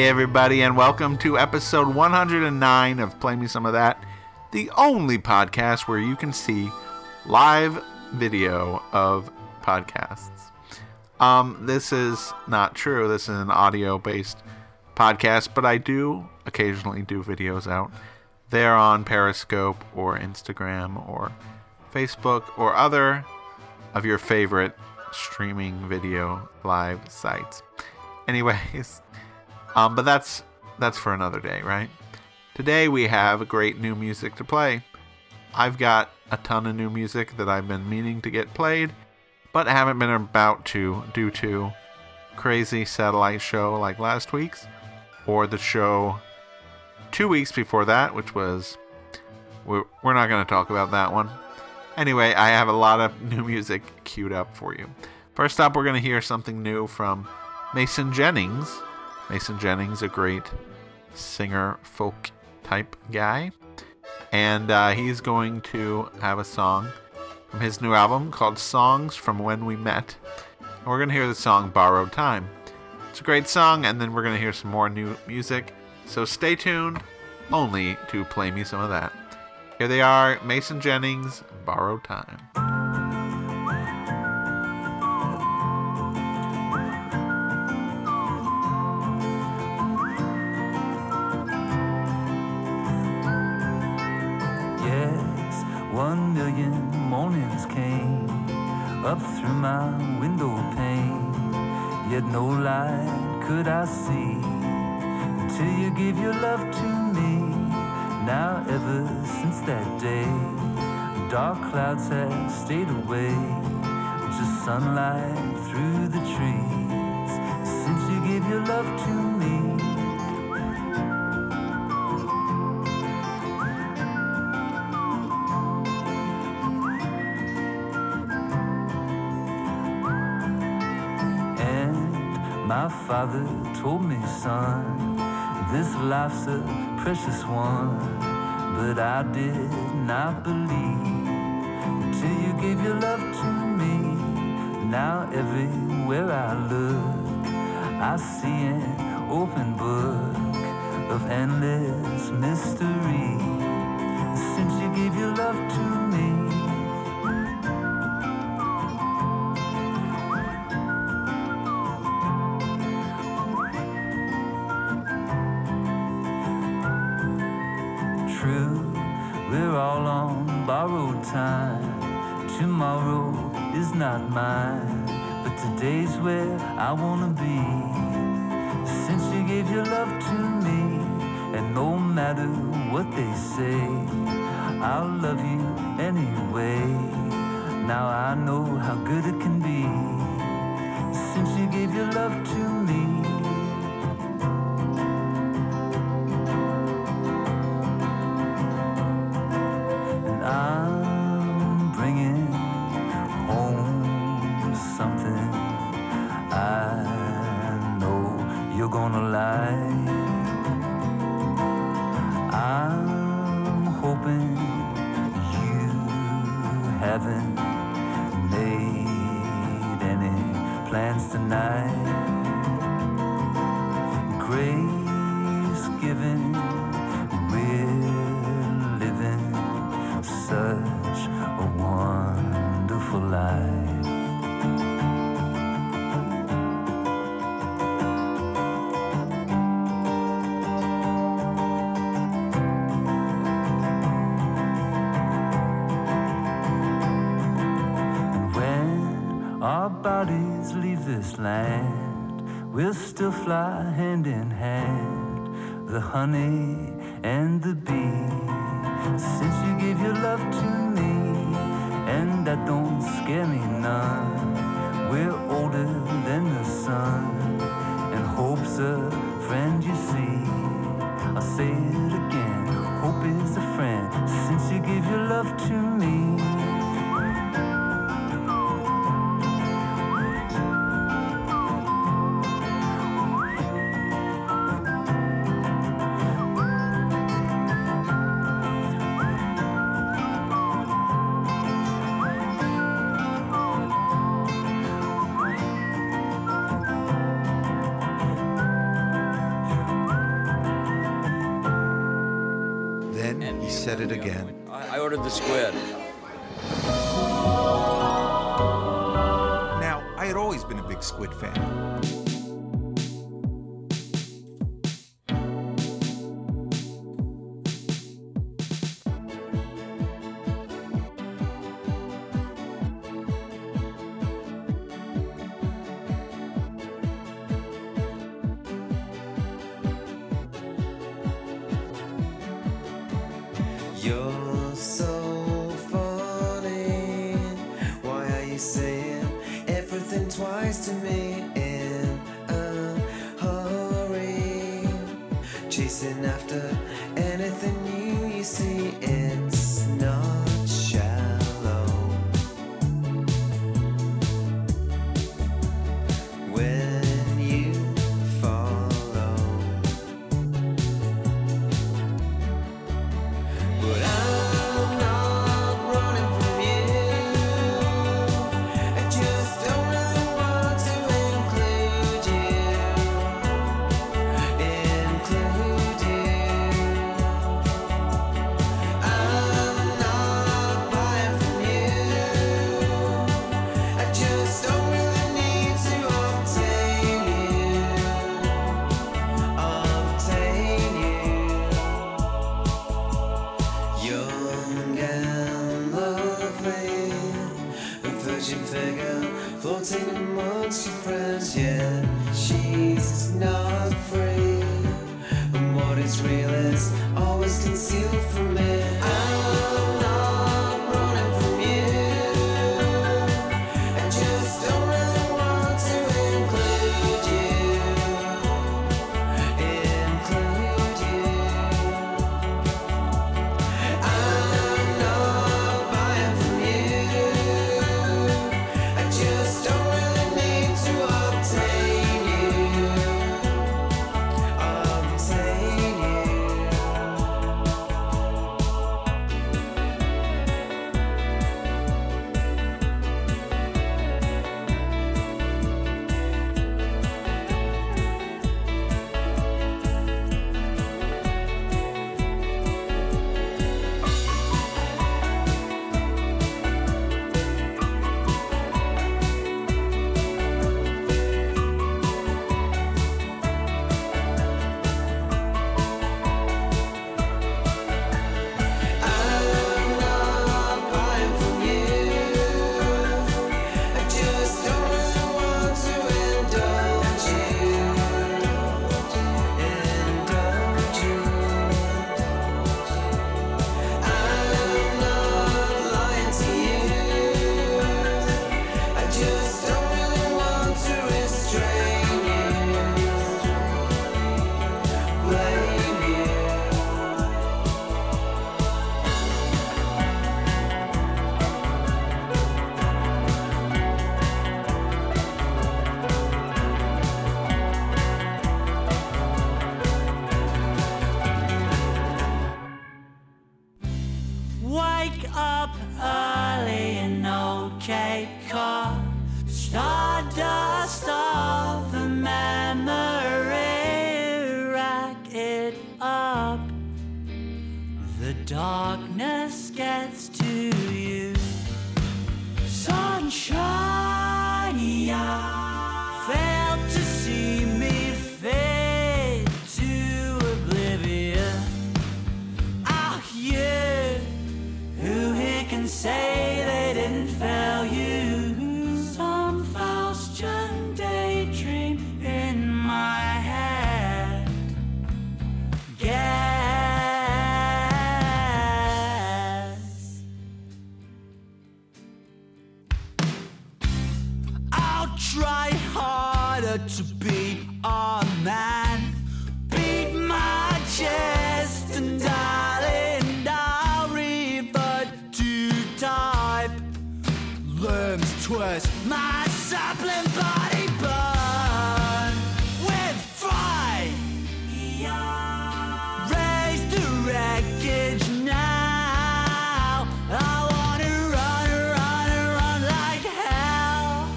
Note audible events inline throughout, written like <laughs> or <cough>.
Hey, everybody, and welcome to episode 109 of Play Me Some of That, the only podcast where you can see live video of podcasts. Um, this is not true. This is an audio based podcast, but I do occasionally do videos out. They're on Periscope or Instagram or Facebook or other of your favorite streaming video live sites. <laughs> Anyways, um, but that's that's for another day, right? Today we have great new music to play. I've got a ton of new music that I've been meaning to get played, but haven't been about to due to crazy satellite show like last week's, or the show two weeks before that, which was we're, we're not going to talk about that one. Anyway, I have a lot of new music queued up for you. First up, we're going to hear something new from Mason Jennings. Mason Jennings, a great singer, folk type guy. And uh, he's going to have a song from his new album called Songs from When We Met. And we're going to hear the song Borrowed Time. It's a great song, and then we're going to hear some more new music. So stay tuned only to play me some of that. Here they are Mason Jennings, Borrowed Time. Up through my window pane. Yet no light could I see till you gave your love to me. Now, ever since that day, dark clouds have stayed away. Just sunlight through the trees since you gave your love to me. Father told me, son, this life's a precious one. But I did not believe until you gave your love to me. Now everywhere I look, I see an open book of endless mystery. Since you gave your love to me. I wanna be. Since you gave your love to me, and no matter what they say, I'll love you anyway. This land, we'll still fly hand in hand, the honey You're so funny. Why are you saying everything twice to me? trailers, always concealed from was my sapling body burn with fright. Raise the wreckage now. I wanna run, run, run like hell.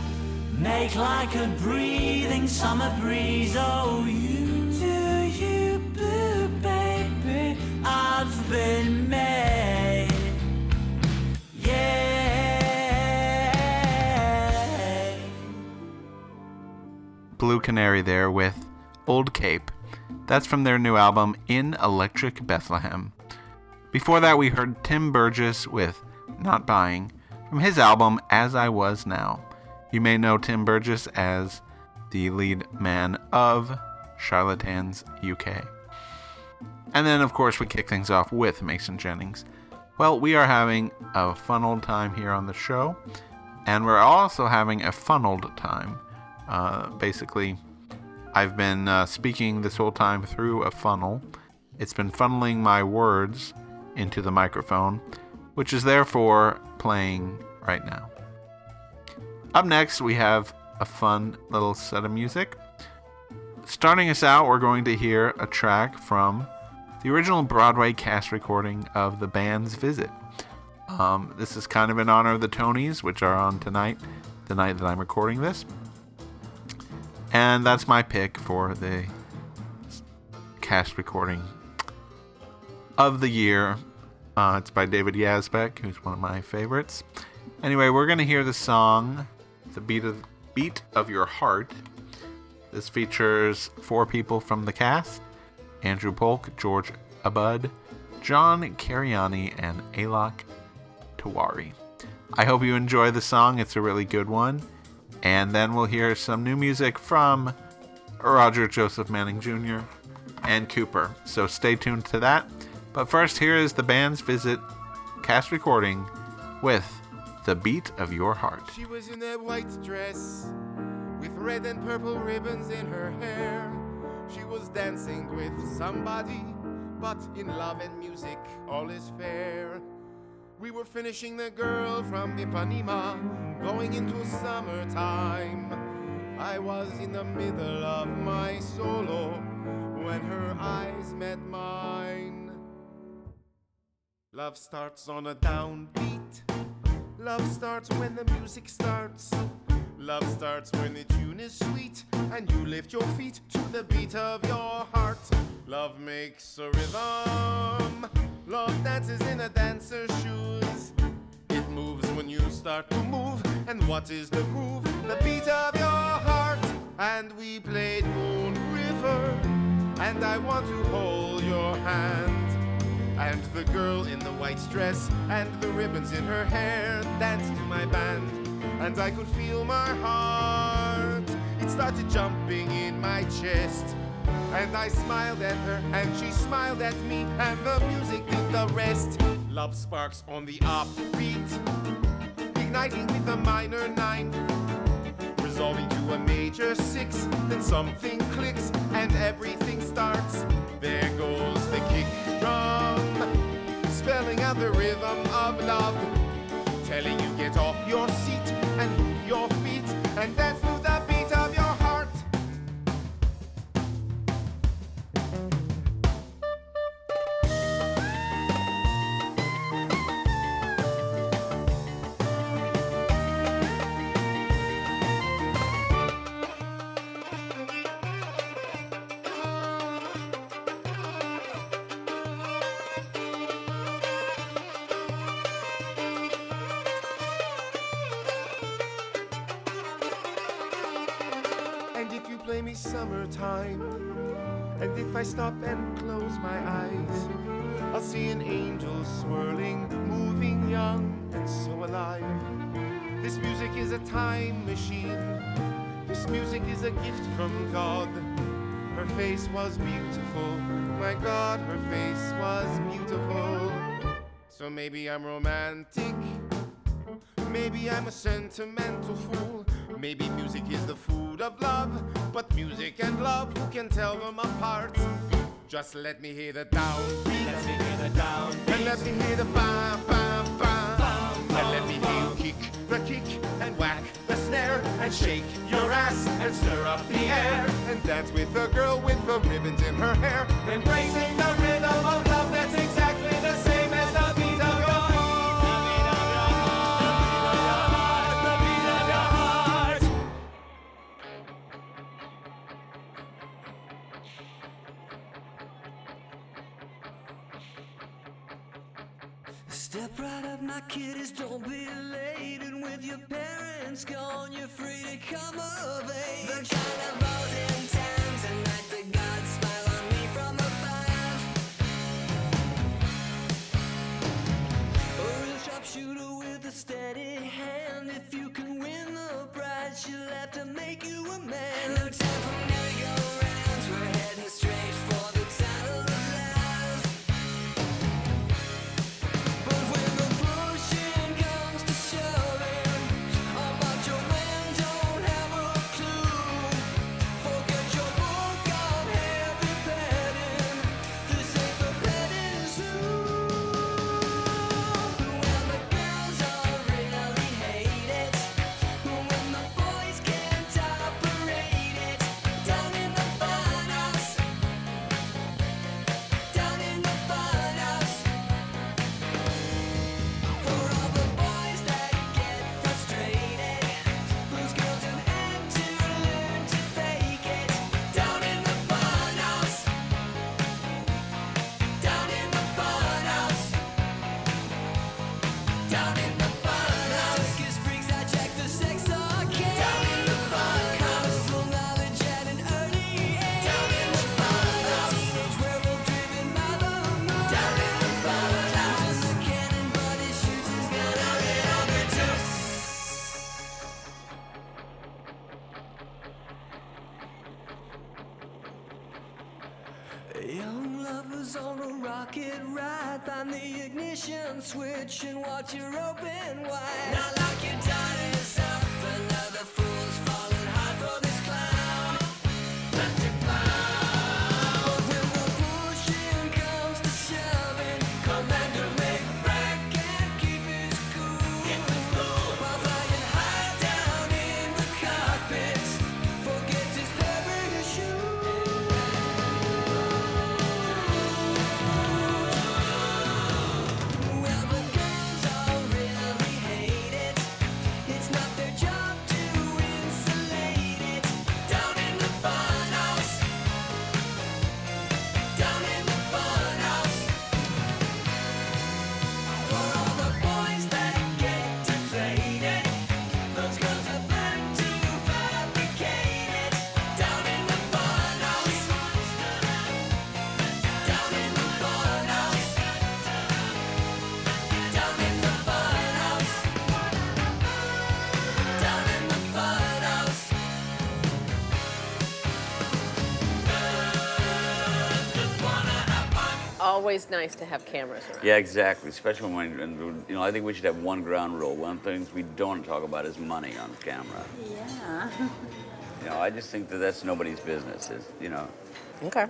Make like a breathing summer breeze. Oh. Blue Canary there with Old Cape. That's from their new album, In Electric Bethlehem. Before that, we heard Tim Burgess with Not Buying from his album As I Was Now. You may know Tim Burgess as the lead man of Charlatans UK. And then, of course, we kick things off with Mason Jennings. Well, we are having a fun old time here on the show, and we're also having a funneled time. Uh, basically, I've been uh, speaking this whole time through a funnel. It's been funneling my words into the microphone, which is therefore playing right now. Up next, we have a fun little set of music. Starting us out, we're going to hear a track from the original Broadway cast recording of the band's visit. Um, this is kind of in honor of the Tonys, which are on tonight, the night that I'm recording this. And that's my pick for the cast recording of the year. Uh, it's by David Yazbek, who's one of my favorites. Anyway, we're gonna hear the song "The Beat of Beat of Your Heart." This features four people from the cast: Andrew Polk, George Abud, John Cariani, and Alok Tewari. I hope you enjoy the song. It's a really good one. And then we'll hear some new music from Roger Joseph Manning Jr. and Cooper. So stay tuned to that. But first, here is the band's visit cast recording with The Beat of Your Heart. She was in a white dress with red and purple ribbons in her hair. She was dancing with somebody, but in love and music, all is fair. We were finishing the girl from Ipanema, going into summertime. I was in the middle of my solo when her eyes met mine. Love starts on a downbeat. Love starts when the music starts. Love starts when the tune is sweet and you lift your feet to the beat of your heart. Love makes a rhythm. Love dances in a dancer's shoes. It moves when you start to move. And what is the groove? The beat of your heart. And we played Moon River. And I want to hold your hand. And the girl in the white dress and the ribbons in her hair danced to my band. And I could feel my heart. It started jumping in my chest. And I smiled at her, and she smiled at me, and the music did the rest. Love sparks on the upbeat, igniting with a minor nine, resolving to a major six. Then something clicks, and everything starts. There goes the kick drum, spelling out the rhythm of love, telling you get off your seat and move your feet and dance summertime, and if I stop and close my eyes, I'll see an angel swirling, moving young and so alive. This music is a time machine. This music is a gift from God. Her face was beautiful. My God, her face was beautiful. So maybe I'm romantic. Maybe I'm a sentimental fool. Maybe music is the food of love. Music and love, who can tell them apart? Just let me hear the downbeat. Let me hear the downbeat. And let me hear the bam, bam, bam. And let me hear you kick the kick and whack the snare and shake your ass and stir up the air and dance with the girl with the ribbons in her hair. and Embracing the rhythm of love that's exactly kiddies, don't be late. And with your parents gone, you're free to come of age. lock it find the ignition switch and watch her open wide. Now lock your daughters always nice to have cameras around. Yeah, exactly. Especially when, you know, I think we should have one ground rule. One of the things we don't talk about is money on camera. Yeah. you know, I just think that that's nobody's business. It's, you know. Okay.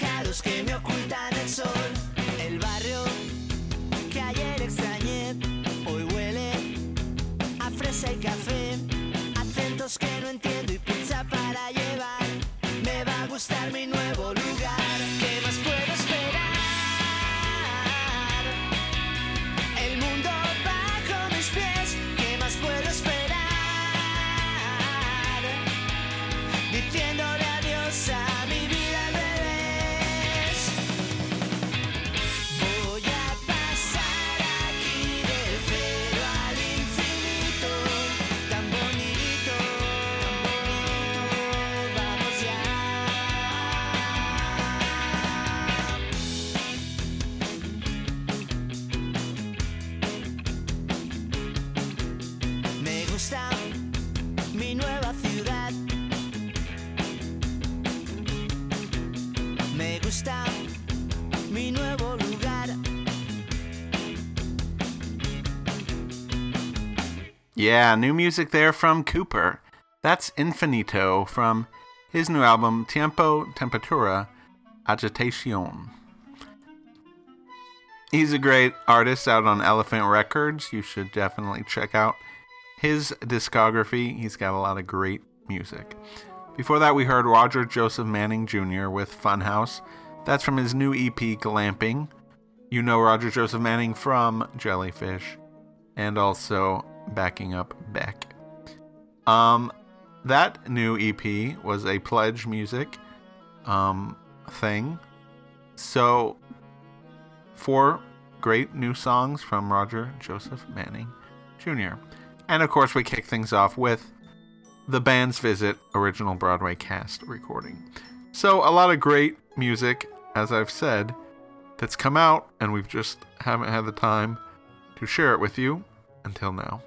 pájaros que me ocultan Yeah, new music there from Cooper. That's Infinito from his new album Tiempo Temperatura Agitacion. He's a great artist out on Elephant Records. You should definitely check out his discography. He's got a lot of great music. Before that, we heard Roger Joseph Manning Jr. with Funhouse. That's from his new EP, Glamping. You know Roger Joseph Manning from Jellyfish and also backing up Beck. Um, that new EP was a pledge music um, thing. So, four great new songs from Roger Joseph Manning Jr. And of course, we kick things off with the band's visit original Broadway cast recording. So, a lot of great music, as I've said, that's come out, and we've just haven't had the time to share it with you until now.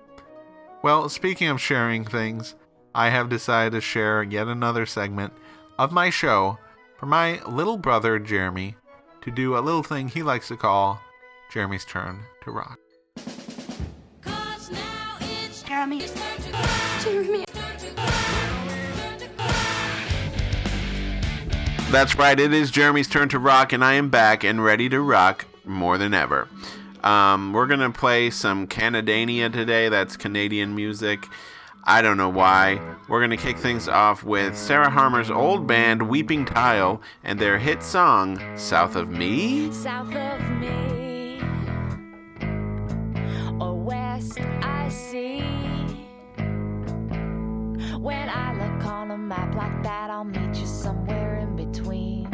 Well, speaking of sharing things, I have decided to share yet another segment of my show for my little brother Jeremy to do a little thing he likes to call Jeremy's Turn to Rock. Jeremy. Jeremy. That's right, it is Jeremy's turn to rock, and I am back and ready to rock more than ever. Um, we're gonna play some Canadania today. That's Canadian music. I don't know why. We're gonna kick things off with Sarah Harmer's old band Weeping Tile and their hit song "South of Me." South of me. Or west, I see. When I look on a map like that, I'll meet you somewhere in between.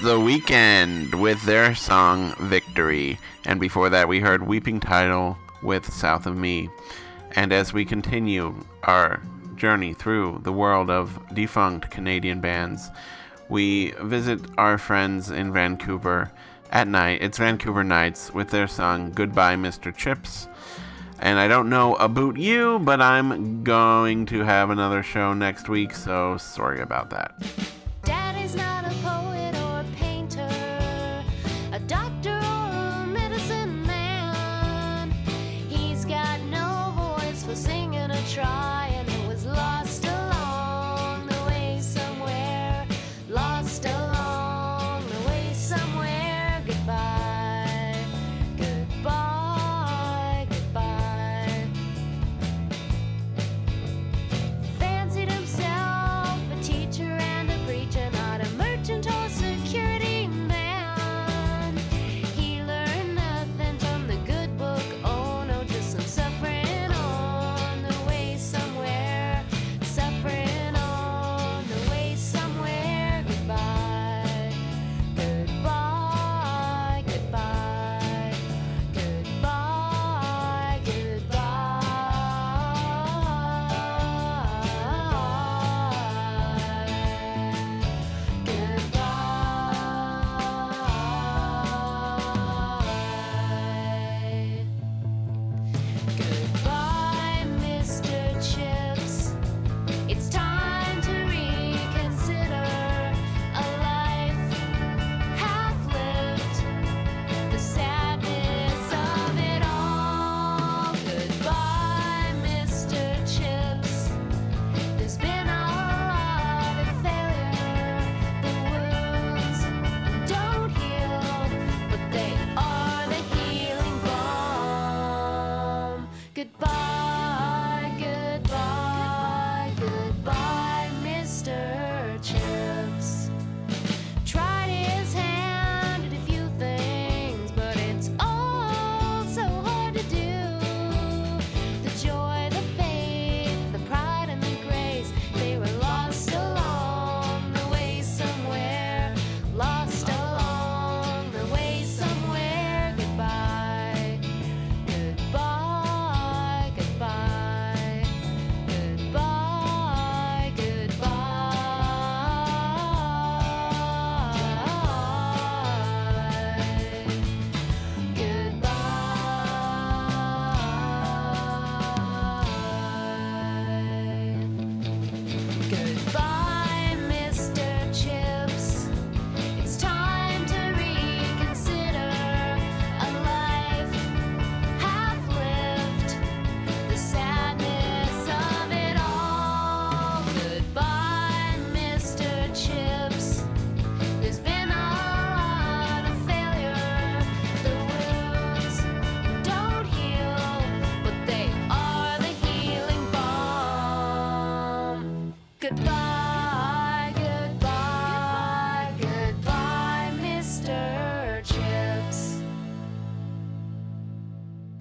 The Weekend with their song Victory. And before that, we heard Weeping Tile with South of Me. And as we continue our journey through the world of defunct Canadian bands, we visit our friends in Vancouver at night. It's Vancouver Nights with their song Goodbye, Mr. Chips. And I don't know about you, but I'm going to have another show next week, so sorry about that.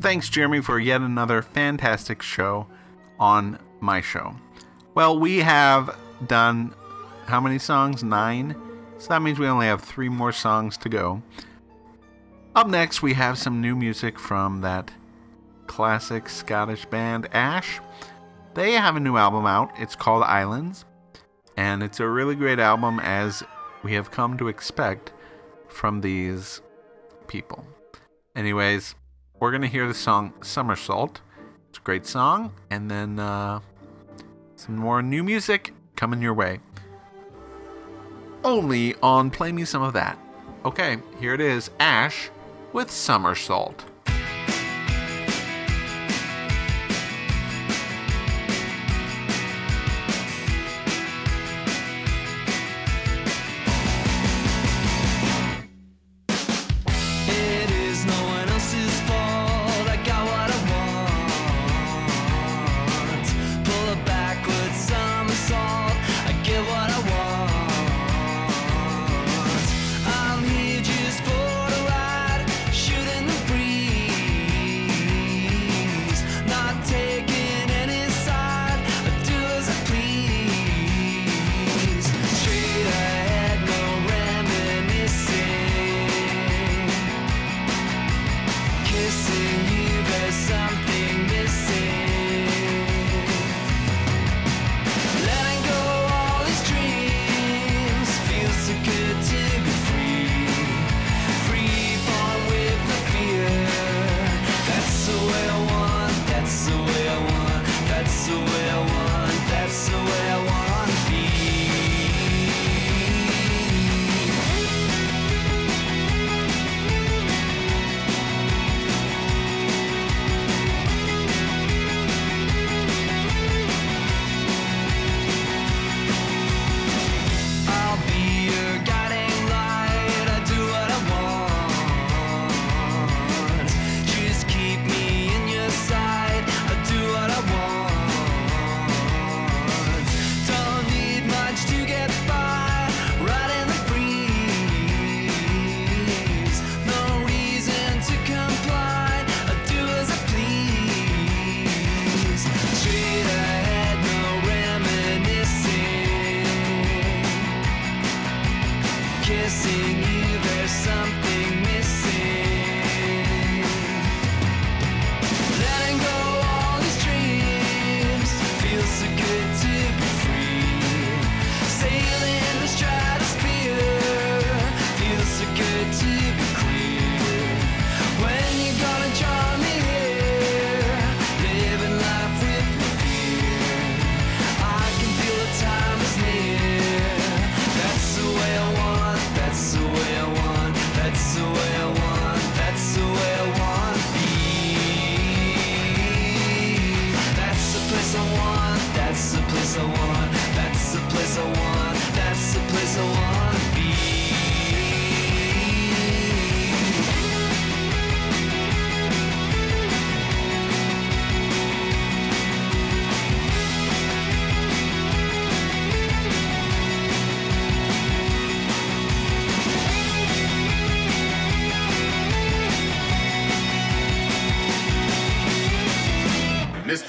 Thanks, Jeremy, for yet another fantastic show on my show. Well, we have done how many songs? Nine. So that means we only have three more songs to go. Up next, we have some new music from that classic Scottish band Ash. They have a new album out. It's called Islands. And it's a really great album, as we have come to expect from these people. Anyways, we're going to hear the song Somersault. It's a great song. And then uh, some more new music coming your way. Only on Play Me Some of That. Okay, here it is Ash with Somersault.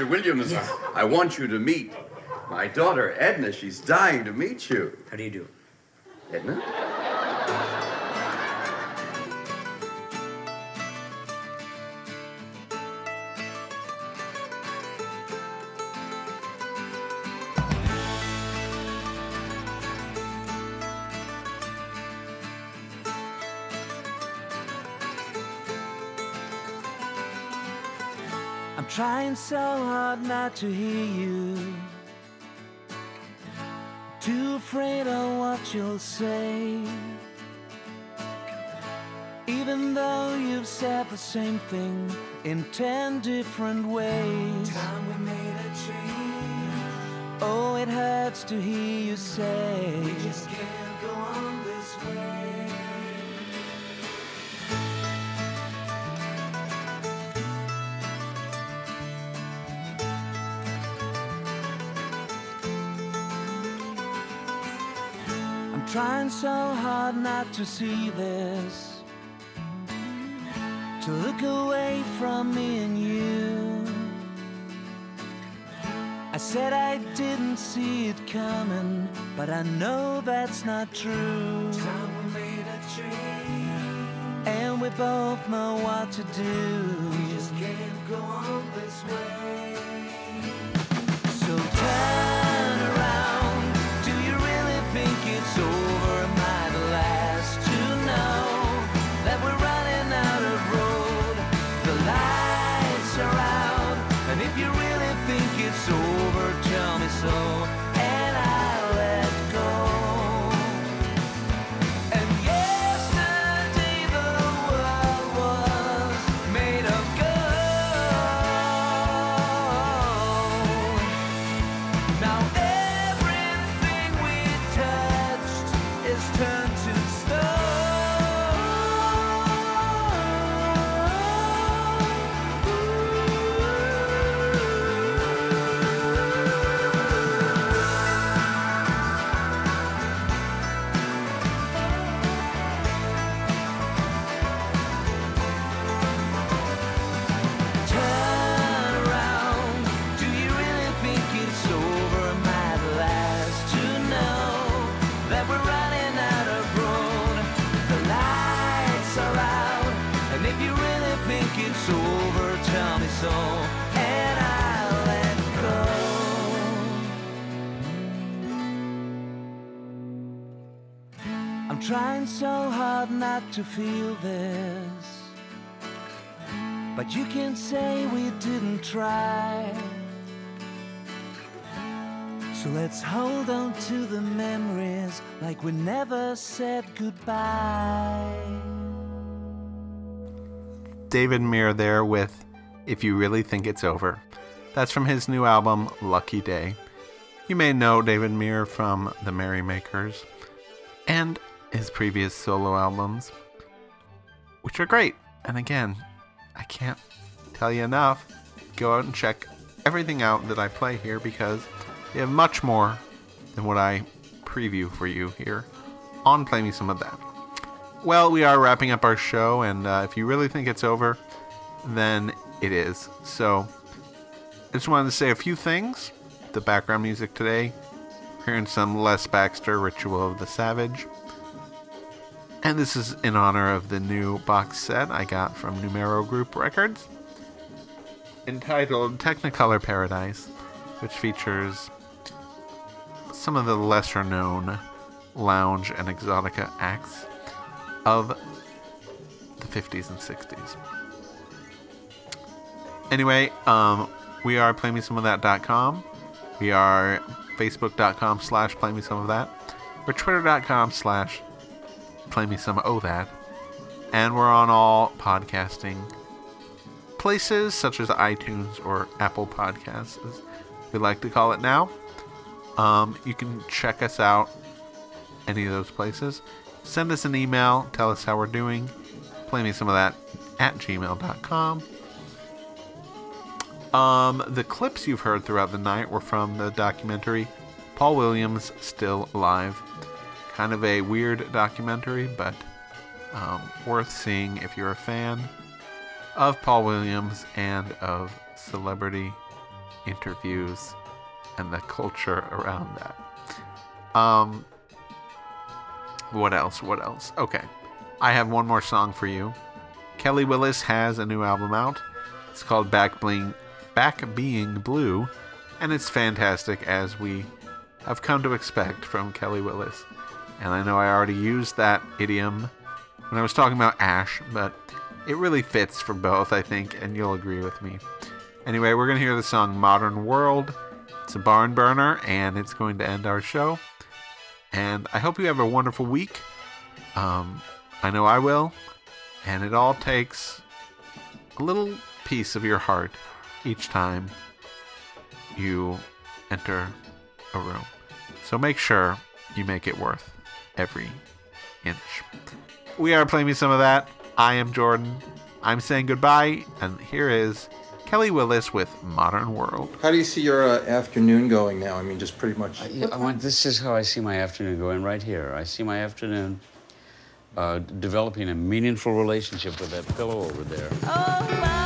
Mr. Williams, I want you to meet my daughter Edna. She's dying to meet you. How do you do? Edna? Trying so hard not to hear you. Too afraid of what you'll say. Even though you've said the same thing in ten different ways. Time we made a change. Oh, it hurts to hear you say. We just can't go on this way. So hard not to see this, to look away from me and you. I said I didn't see it coming, but I know that's not true. Time we made a dream, and we both know what to do. We just can't go on this way. So turn to feel this. But you can say we didn't try. So let's hold on to the memories like we never said goodbye. David Myhr there with If You Really Think It's Over. That's from his new album, Lucky Day. You may know David Myhr from The Merrymakers and his previous solo albums, which are great. And again, I can't tell you enough. Go out and check everything out that I play here because they have much more than what I preview for you here on Play Me Some of That. Well, we are wrapping up our show, and uh, if you really think it's over, then it is. So, I just wanted to say a few things. The background music today, hearing some Les Baxter, Ritual of the Savage. And this is in honor of the new box set I got from Numero Group Records, entitled Technicolor Paradise, which features some of the lesser known lounge and exotica acts of the 50s and 60s. Anyway, um, we are playmesomeofthat.com. We are facebook.com slash playmesomeofthat. We're twitter.com slash playmesomeofthat. And we're on all podcasting places such as iTunes or Apple Podcasts, as we like to call it now. Um, you can check us out any of those places. Send us an email, tell us how we're doing. Play me some of that at gmail.com. Um, the clips you've heard throughout the night were from the documentary Paul Williams Still Alive. Kind of a weird documentary, but um, worth seeing if you're a fan of Paul Williams and of celebrity interviews and the culture around that. Um, what else? What else? Okay. I have one more song for you. Kelly Willis has a new album out. It's called Back Bling Back Being Blue, and it's fantastic as we have come to expect from Kelly Willis. And I know I already used that idiom when I was talking about Ash, but it really fits for both, I think, and you'll agree with me. Anyway, we're going to hear the song Modern World. It's a barn burner, and it's going to end our show. And I hope you have a wonderful week. Um, I know I will. And it all takes a little piece of your heart each time you enter a room. So make sure you make it worth every inch. We are playing me some of that. I am Jordan. I'm saying goodbye, and here is Kelly Willis with Modern World. How do you see your uh, afternoon going now? I mean, just pretty much. Yeah, I want, this is how I see my afternoon going right here. I see my afternoon uh, developing a meaningful relationship with that pillow over there. Oh, modern